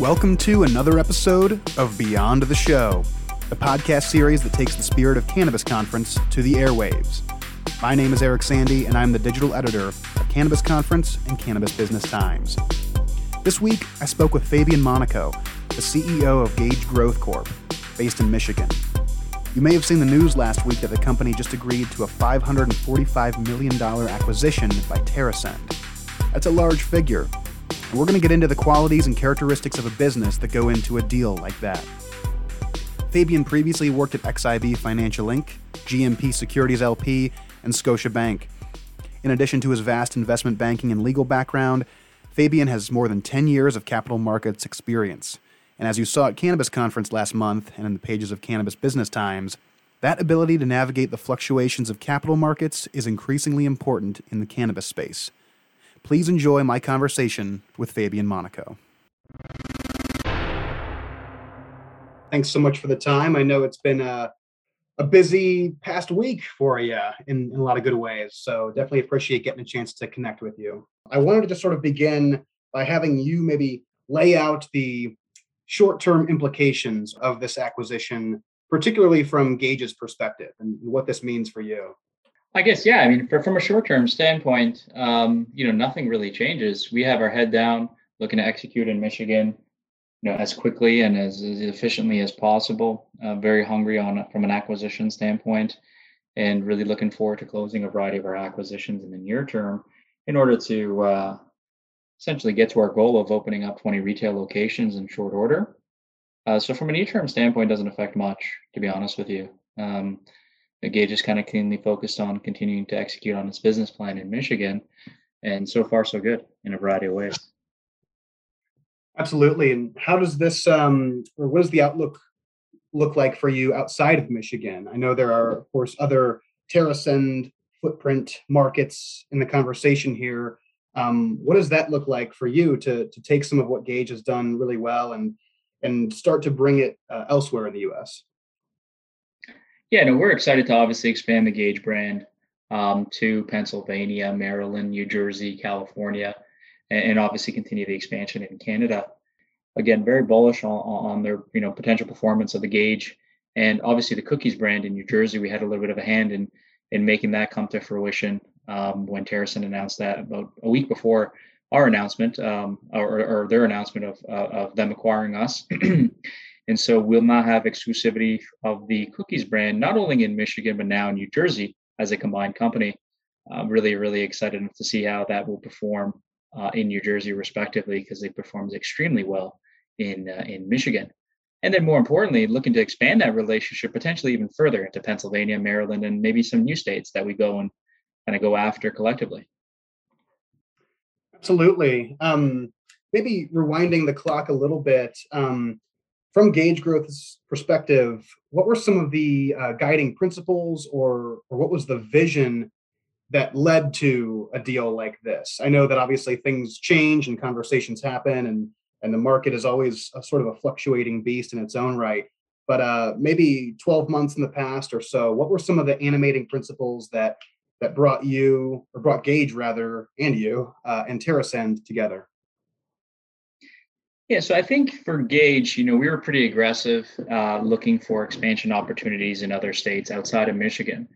Welcome to another episode of Beyond the Show, the podcast series that takes the spirit of Cannabis Conference to the airwaves. My name is Eric Sandy, and I'm the digital editor of Cannabis Conference and Cannabis Business Times. This week, I spoke with Fabian Monaco, the CEO of Gage Growth Corp, based in Michigan. You may have seen the news last week that the company just agreed to a $545 million acquisition by TerrAscend. That's a large figure, we're going to get into the qualities and characteristics of a business that go into a deal like that. Fabian previously worked at XIB Financial Inc., GMP Securities LP, and Scotiabank. In addition to his vast investment banking and legal background, Fabian has more than 10 years of capital markets experience. And as you saw at Cannabis Conference last month and in the pages of Cannabis Business Times, that ability to navigate the fluctuations of capital markets is increasingly important in the cannabis space. Please enjoy my conversation with Fabian Monaco. Thanks so much for the time. I know it's been a, a busy past week for you in, in a lot of good ways. So definitely appreciate getting a chance to connect with you. I wanted to just sort of begin by having you maybe lay out the short term implications of this acquisition, particularly from Gage's perspective and what this means for you. I guess yeah. I mean, for, from a short-term standpoint, um, you know, nothing really changes. We have our head down, looking to execute in Michigan, you know, as quickly and as, as efficiently as possible. Uh, very hungry on from an acquisition standpoint, and really looking forward to closing a variety of our acquisitions in the near term, in order to uh, essentially get to our goal of opening up 20 retail locations in short order. Uh, so from an near-term standpoint, doesn't affect much, to be honest with you. Um, Gage is kind of keenly focused on continuing to execute on its business plan in Michigan, and so far so good in a variety of ways. Absolutely. And how does this, um, or what does the outlook look like for you outside of Michigan? I know there are, of course, other TerrAscend footprint markets in the conversation here. Um, what does that look like for you to to take some of what Gage has done really well and and start to bring it uh, elsewhere in the U.S.? Yeah, no, we're excited to obviously expand the Gage brand um, to Pennsylvania, Maryland, New Jersey, California, and, and, obviously continue the expansion in Canada. Again, very bullish on, on their you know potential performance of the Gage, and obviously the Cookies brand in New Jersey. We had a little bit of a hand in in making that come to fruition um, when TerrAscend announced that about a week before our announcement um, or, or, their announcement of, uh, of them acquiring us. And so we'll now have exclusivity of the cookies brand, not only in Michigan, but now in New Jersey as a combined company. I'm really, really excited to see how that will perform uh, in New Jersey, respectively, because they performed extremely well in uh, in Michigan. And then, more importantly, looking to expand that relationship potentially even further into Pennsylvania, Maryland, and maybe some new states that we go and kind of go after collectively. Absolutely. Um, maybe rewinding the clock a little bit. Um, from Gage Growth's perspective, what were some of the uh, guiding principles or, or what was the vision that led to a deal like this? I know that obviously things change and conversations happen and, and the market is always a sort of a fluctuating beast in its own right. But uh, maybe 12 months in the past or so, what were some of the animating principles that that brought you or brought Gage rather and you uh, and TerrAscend together? Yeah, so I think for Gage, you know, we were pretty aggressive uh, looking for expansion opportunities in other states outside of Michigan.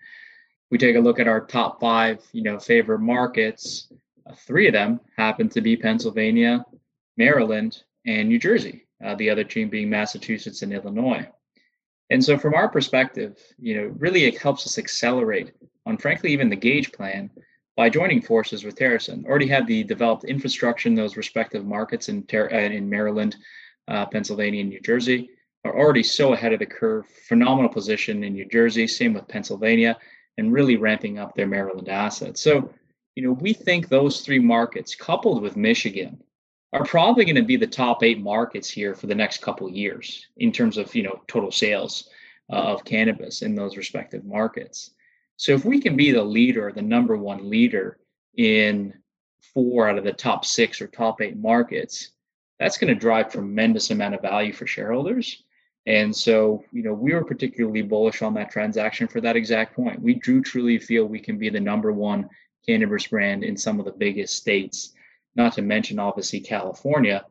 We take a look at our top five, you know, favorite markets. Uh, three of them happen to be Pennsylvania, Maryland, and New Jersey. Uh, the other two being Massachusetts and Illinois. And so, from our perspective, you know, really it helps us accelerate on, frankly, even the Gage plan by joining forces with TerrAscend. Already had the developed infrastructure in those respective markets in, Ter- uh, in Maryland, uh, Pennsylvania, and New Jersey. Are already so ahead of the curve. Phenomenal position in New Jersey. Same with Pennsylvania, and really ramping up their Maryland assets. So, you know, we think those three markets, coupled with Michigan, are probably going to be the top eight markets here for the next couple years in terms of you know total sales uh, of cannabis in those respective markets. So if we can be the leader, the number one leader in four out of the top six or top eight markets, that's going to drive tremendous amount of value for shareholders. And so, you know, we were particularly bullish on that transaction for that exact point. We do truly feel we can be the number one cannabis brand in some of the biggest states, not to mention obviously California,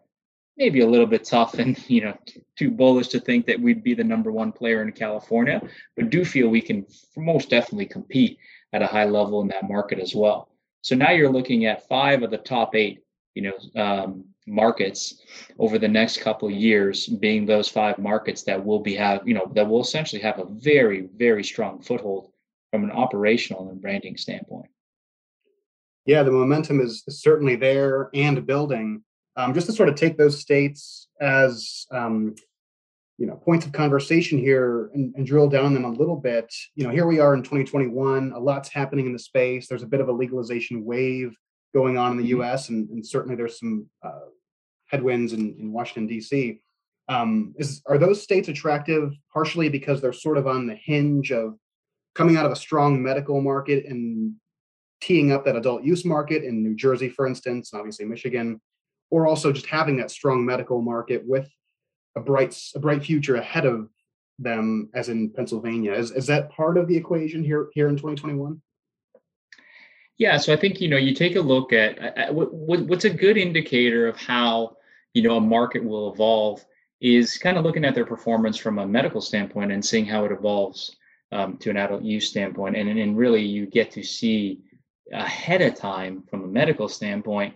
maybe a little bit tough and you know too bullish to think that we'd be the number one player in California, but do feel we can most definitely compete at a high level in that market as well. So now you're looking at five of the top eight, you know, um, markets over the next couple years being those five markets that will be have you know that will essentially have a very very strong foothold from an operational and branding standpoint yeah the momentum is certainly there and building um, just to sort of take those states as um, you know points of conversation here and, and, drill down on them a little bit. You know here we are in 2021 a lot's happening in the space. There's a bit of a legalization wave going on in the mm-hmm. us and, and certainly there's some uh, headwinds in, in washington d.c um, is are those states attractive partially because they're sort of on the hinge of coming out of a strong medical market and teeing up that adult use market in new jersey for instance and obviously michigan or also just having that strong medical market with a bright a bright future ahead of them as in Pennsylvania. Is is that part of the equation here here in 2021? Yeah, so I think you know you take a look at, at what, what's a good indicator of how you know a market will evolve is kind of looking at their performance from a medical standpoint and seeing how it evolves um, to an adult use standpoint, and and really you get to see ahead of time from a medical standpoint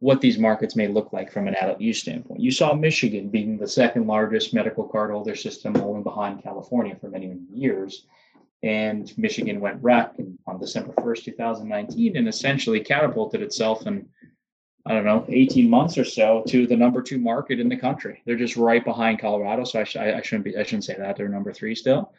what these markets may look like from an adult use standpoint. You saw Michigan being the second largest medical card holder system, only behind California for many, many years. And Michigan went rec on December 1st, 2019, and essentially catapulted itself in, I don't know, 18 months or so to the number two market in the country. They're just right behind Colorado. So I, sh- I shouldn't be, I shouldn't say that. They're number three still.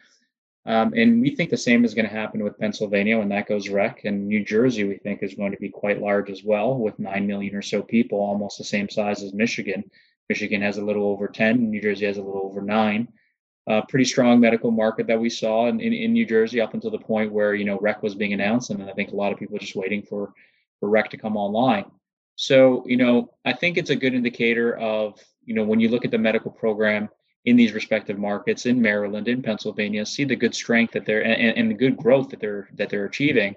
Um, and we think the same is going to happen with Pennsylvania when that goes rec. And New Jersey, we think, is going to be quite large as well, with 9 million or so people, almost the same size as Michigan. Michigan has a little over 10, New Jersey has a little over 9. Uh, pretty strong medical market that we saw in, in, in, New Jersey up until the point where, you know, rec was being announced. And I think a lot of people just waiting for, for rec to come online. So, you know, I think it's a good indicator of, you know, when you look at the medical program, in these respective markets in Maryland, in Pennsylvania, see the good strength that they're and, and the good growth that they're that they're achieving,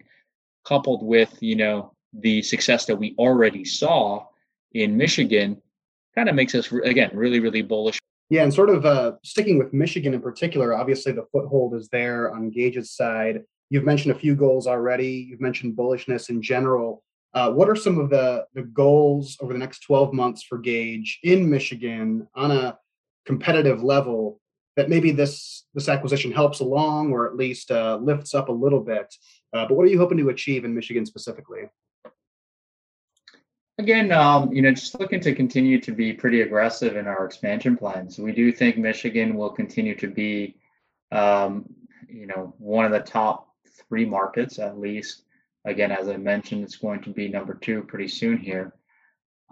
coupled with you know the success that we already saw in Michigan, kind of makes us again really really bullish. Yeah, and sort of uh, sticking with Michigan in particular, obviously the foothold is there on Gage's side. You've mentioned a few goals already. You've mentioned bullishness in general. Uh, what are some of the the goals over the next 12 months for Gage in Michigan on a competitive level that maybe this this acquisition helps along or at least uh, lifts up a little bit. Uh, but what are you hoping to achieve in Michigan specifically? Again, um, you know, just looking to continue to be pretty aggressive in our expansion plans. We do think Michigan will continue to be, um, you know, one of the top three markets at least. Again, as I mentioned, it's going to be number two pretty soon here.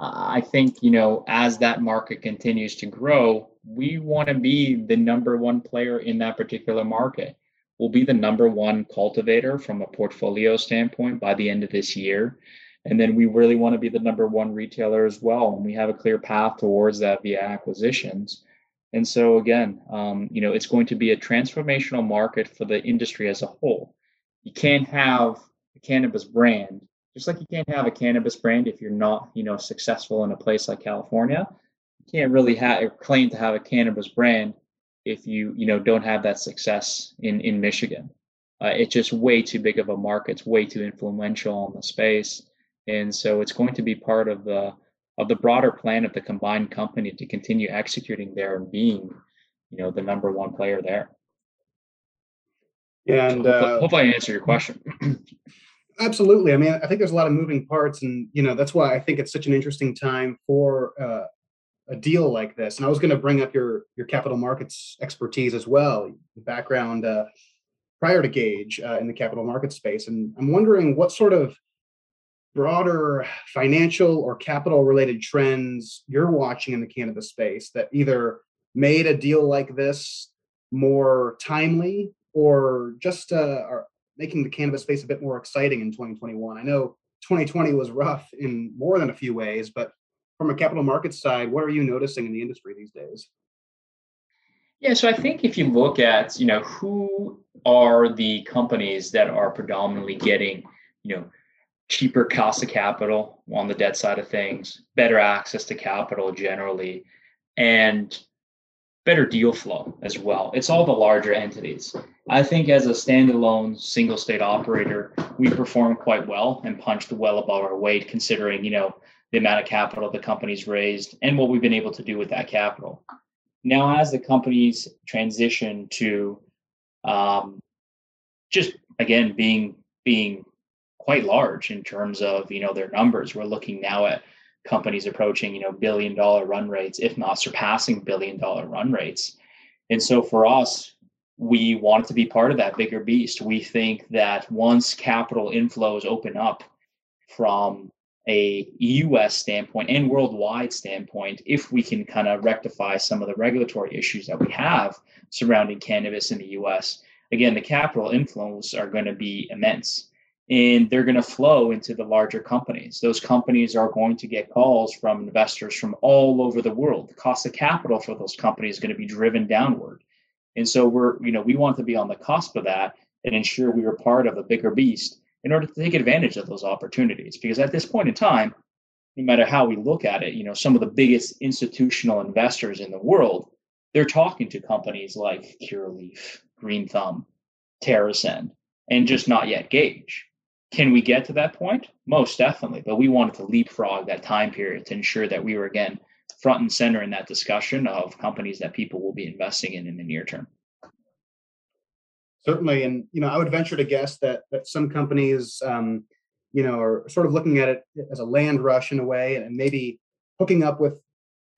I think, you know, as that market continues to grow, we want to be the number one player in that particular market. We'll be the number one cultivator from a portfolio standpoint by the end of this year. And then we really want to be the number one retailer as well. And we have a clear path towards that via acquisitions. And so, again, um, you know, it's going to be a transformational market for the industry as a whole. You can't have a cannabis brand just like you can't have a cannabis brand if you're not, you know, successful in a place like California. Can't really have claim to have a cannabis brand if you, you know, don't have that success in in Michigan. Uh, it's just way too big of a market. It's way too influential in the space, and so it's going to be part of the of the broader plan of the combined company to continue executing there and being, you know, the number one player there. And uh, hope, hope I answer your question. Absolutely. I mean, I think there's a lot of moving parts, and you know that's why I think it's such an interesting time for uh, a deal like this. And I was going to bring up your your capital markets expertise as well, the background uh, prior to Gage uh, in the capital market space, and I'm wondering what sort of broader financial or capital related trends you're watching in the cannabis space that either made a deal like this more timely or just uh, are, making the cannabis space a bit more exciting in 2021. I know 2020 was rough in more than a few ways, but from a capital markets side, what are you noticing in the industry these days? Yeah, so I think if you look at, you know, who are the companies that are predominantly getting, you know, cheaper cost of capital on the debt side of things, better access to capital generally, and better deal flow as well. It's all the larger entities. I think as a standalone single state operator, we perform quite well and punched well above our weight considering, you know, the amount of capital the company's raised and what we've been able to do with that capital. Now, as the companies transition to um, just again being being quite large in terms of you know their numbers, we're looking now at companies approaching you know billion dollar run rates, if not surpassing billion dollar run rates. And so for us, we want to be part of that bigger beast. We think that once capital inflows open up from a US standpoint and worldwide standpoint, if we can kind of rectify some of the regulatory issues that we have surrounding cannabis in the US, again, the capital inflows are going to be immense and they're going to flow into the larger companies. Those companies are going to get calls from investors from all over the world. The cost of capital for those companies is going to be driven downward. And so we're, you know, we want to be on the cusp of that and ensure we are part of a bigger beast in order to take advantage of those opportunities. Because at this point in time, no matter how we look at it, you know, some of the biggest institutional investors in the world, they're talking to companies like Curaleaf, Green Thumb, TerrAscend, and just not yet Gage. Can we get to that point? Most definitely. But we wanted to leapfrog that time period to ensure that we were, again, front and center in that discussion of companies that people will be investing in in the near term. Certainly. And, you know, I would venture to guess that, that some companies, um, you know, are sort of looking at it as a land rush in a way and maybe hooking up with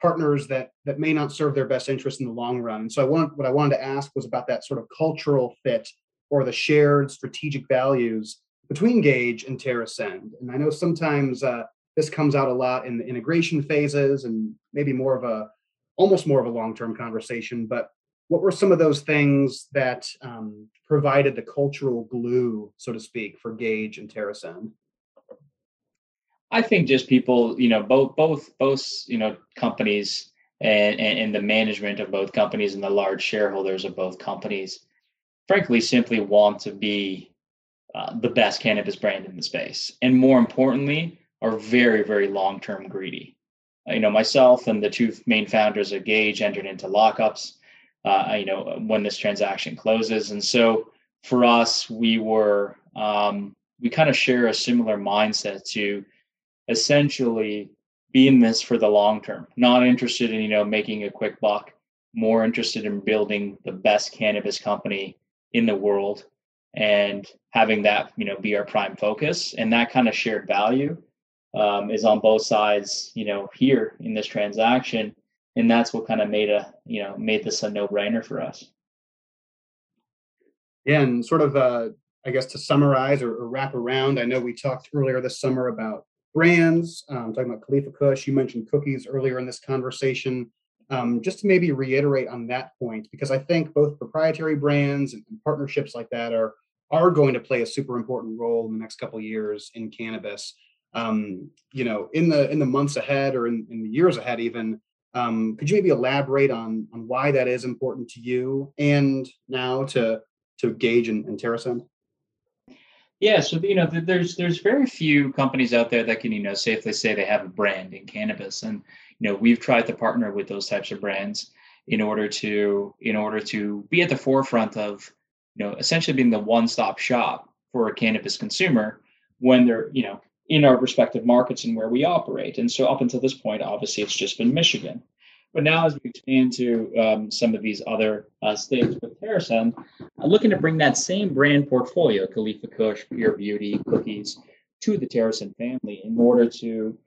partners that that may not serve their best interest in the long run. And so I want what I wanted to ask was about that sort of cultural fit or the shared strategic values between Gage and TerrAscend. And I know sometimes uh, this comes out a lot in the integration phases and maybe more of a, almost more of a long-term conversation. But what were some of those things that um, provided the cultural glue, so to speak, for Gage and TerrAscend? I think just people, you know, both both both you know companies and, and, and the management of both companies and the large shareholders of both companies, frankly, simply want to be uh, the best cannabis brand in the space, and more importantly, are very very long term greedy. You know, myself and the two main founders of Gage entered into lockups. Uh, you know, when this transaction closes, and so for us, we were um, we kind of share a similar mindset to essentially be in this for the long term, not interested in you know making a quick buck, more interested in building the best cannabis company in the world and having that you know be our prime focus. And that kind of shared value um, is on both sides you know here in this transaction and that's what kind of made a you know made this a no-brainer for us yeah and sort of uh i guess to summarize or, or wrap around i know we talked earlier this summer about brands um, talking about khalifa kush you mentioned cookies earlier in this conversation um, just to maybe reiterate on that point because i think both proprietary brands and, and partnerships like that are are going to play a super important role in the next couple years in cannabis. Um, you know, in the in the months ahead or in, in the years ahead, even. Um, could you maybe elaborate on on why that is important to you and now to to Gage and, and TerrAscend? Yeah, so you know, there's there's very few companies out there that can you know safely say they have a brand in cannabis, and you know we've tried to partner with those types of brands in order to in order to be at the forefront of you know, essentially being the one-stop shop for a cannabis consumer when they're, you know, in our respective markets and where we operate. And so up until this point, obviously, it's just been Michigan. But now, as we expand to um, some of these other uh, states with TerrAscend, I'm looking to bring that same brand portfolio, Khalifa Kush, Pure Beauty, Cookies, to the TerrAscend family in order to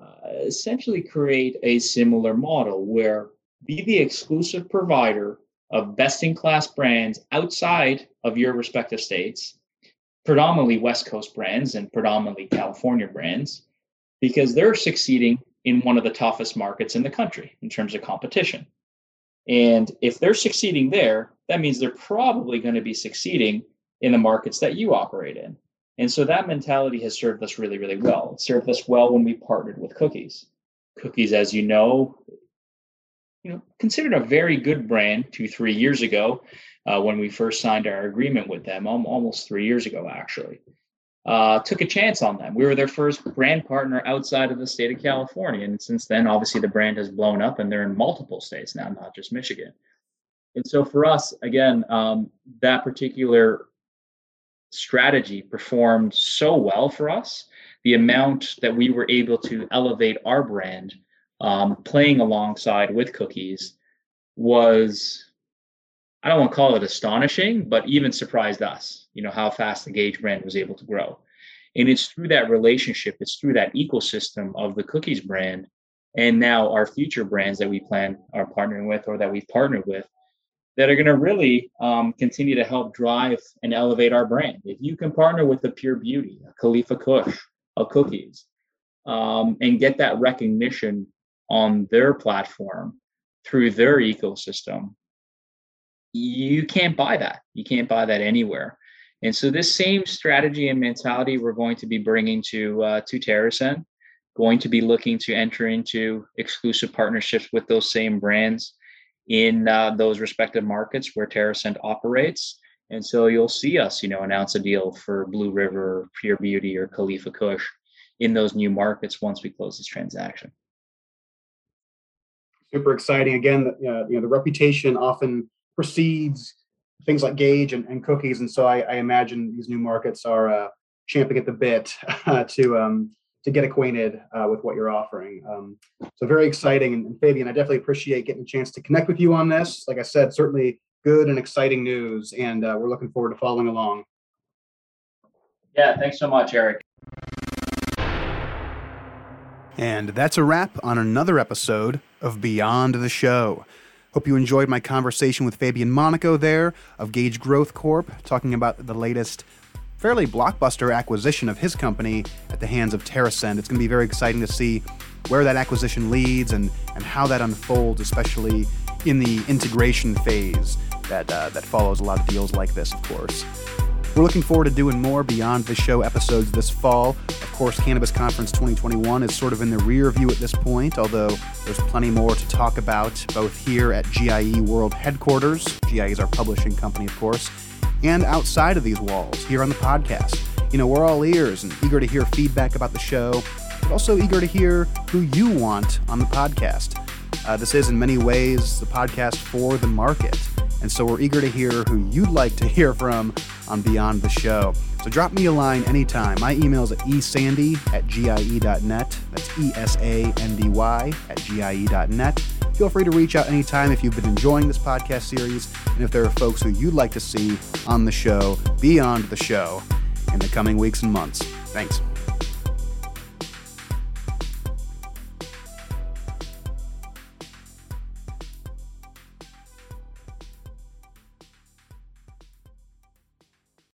uh, essentially create a similar model where be the exclusive provider of best in class brands outside of your respective states, predominantly West Coast brands and predominantly California brands, because they're succeeding in one of the toughest markets in the country in terms of competition. And if they're succeeding there, that means they're probably going to be succeeding in the markets that you operate in. And so that mentality has served us really, really well. It served us well when we partnered with Cookies. Cookies, as you know, you know, considered a very good brand two, three years ago uh, when we first signed our agreement with them, almost three years ago, actually. uh, took a chance on them. We were their first brand partner outside of the state of California. And since then, obviously, the brand has blown up and they're in multiple states now, not just Michigan. And so for us, again, um, that particular strategy performed so well for us. The amount that we were able to elevate our brand, um, playing alongside with cookies, was I don't want to call it astonishing, but even surprised us, you know, how fast the Gage brand was able to grow. And it's through that relationship, it's through that ecosystem of the cookies brand and now our future brands that we plan are partnering with or that we've partnered with that are going to really um, continue to help drive and elevate our brand. If you can partner with a Pure Beauty, a Khalifa Kush, a Cookies, um, and get that recognition on their platform through their ecosystem, you can't buy that. You can't buy that anywhere. And so this same strategy and mentality we're going to be bringing to uh, to TerrAscend, going to be looking to enter into exclusive partnerships with those same brands in uh, those respective markets where TerrAscend operates. And so you'll see us, you know, announce a deal for Blue River, Pure Beauty, or Khalifa Kush in those new markets once we close this transaction. Super exciting. Again, uh, you know, the reputation often precedes things like Gage and, and cookies, and so I, I, imagine these new markets are uh, champing at the bit uh, to um, to get acquainted uh, with what you're offering. Um, so very exciting, and, and, Fabian, I definitely appreciate getting a chance to connect with you on this. Like I said, certainly good and exciting news, and uh, we're looking forward to following along. Yeah, thanks so much, Eric. And that's a wrap on another episode of Beyond the Show. Hope you enjoyed my conversation with Fabian Monaco there of Gage Growth Corp, talking about the latest fairly blockbuster acquisition of his company at the hands of TerrAscend. It's going to be very exciting to see where that acquisition leads and, and how that unfolds, especially in the integration phase that, uh, that follows a lot of deals like this, of course. We're looking forward to doing more Beyond the Show episodes this fall. Of course, Cannabis Conference 2021 is sort of in the rear view at this point, although there's plenty more to talk about, both here at GIE World Headquarters. GIE is our publishing company, of course, and outside of these walls here on the podcast. You know, we're all ears and eager to hear feedback about the show, but also eager to hear who you want on the podcast. Uh, this is, in many ways, the podcast for the market. And so we're eager to hear who you'd like to hear from on Beyond the Show. So drop me a line anytime. My email is at esandy at gie.net. That's E S A N D Y at gie.net. Feel free to reach out anytime if you've been enjoying this podcast series and if there are folks who you'd like to see on the show, beyond the show, in the coming weeks and months. Thanks.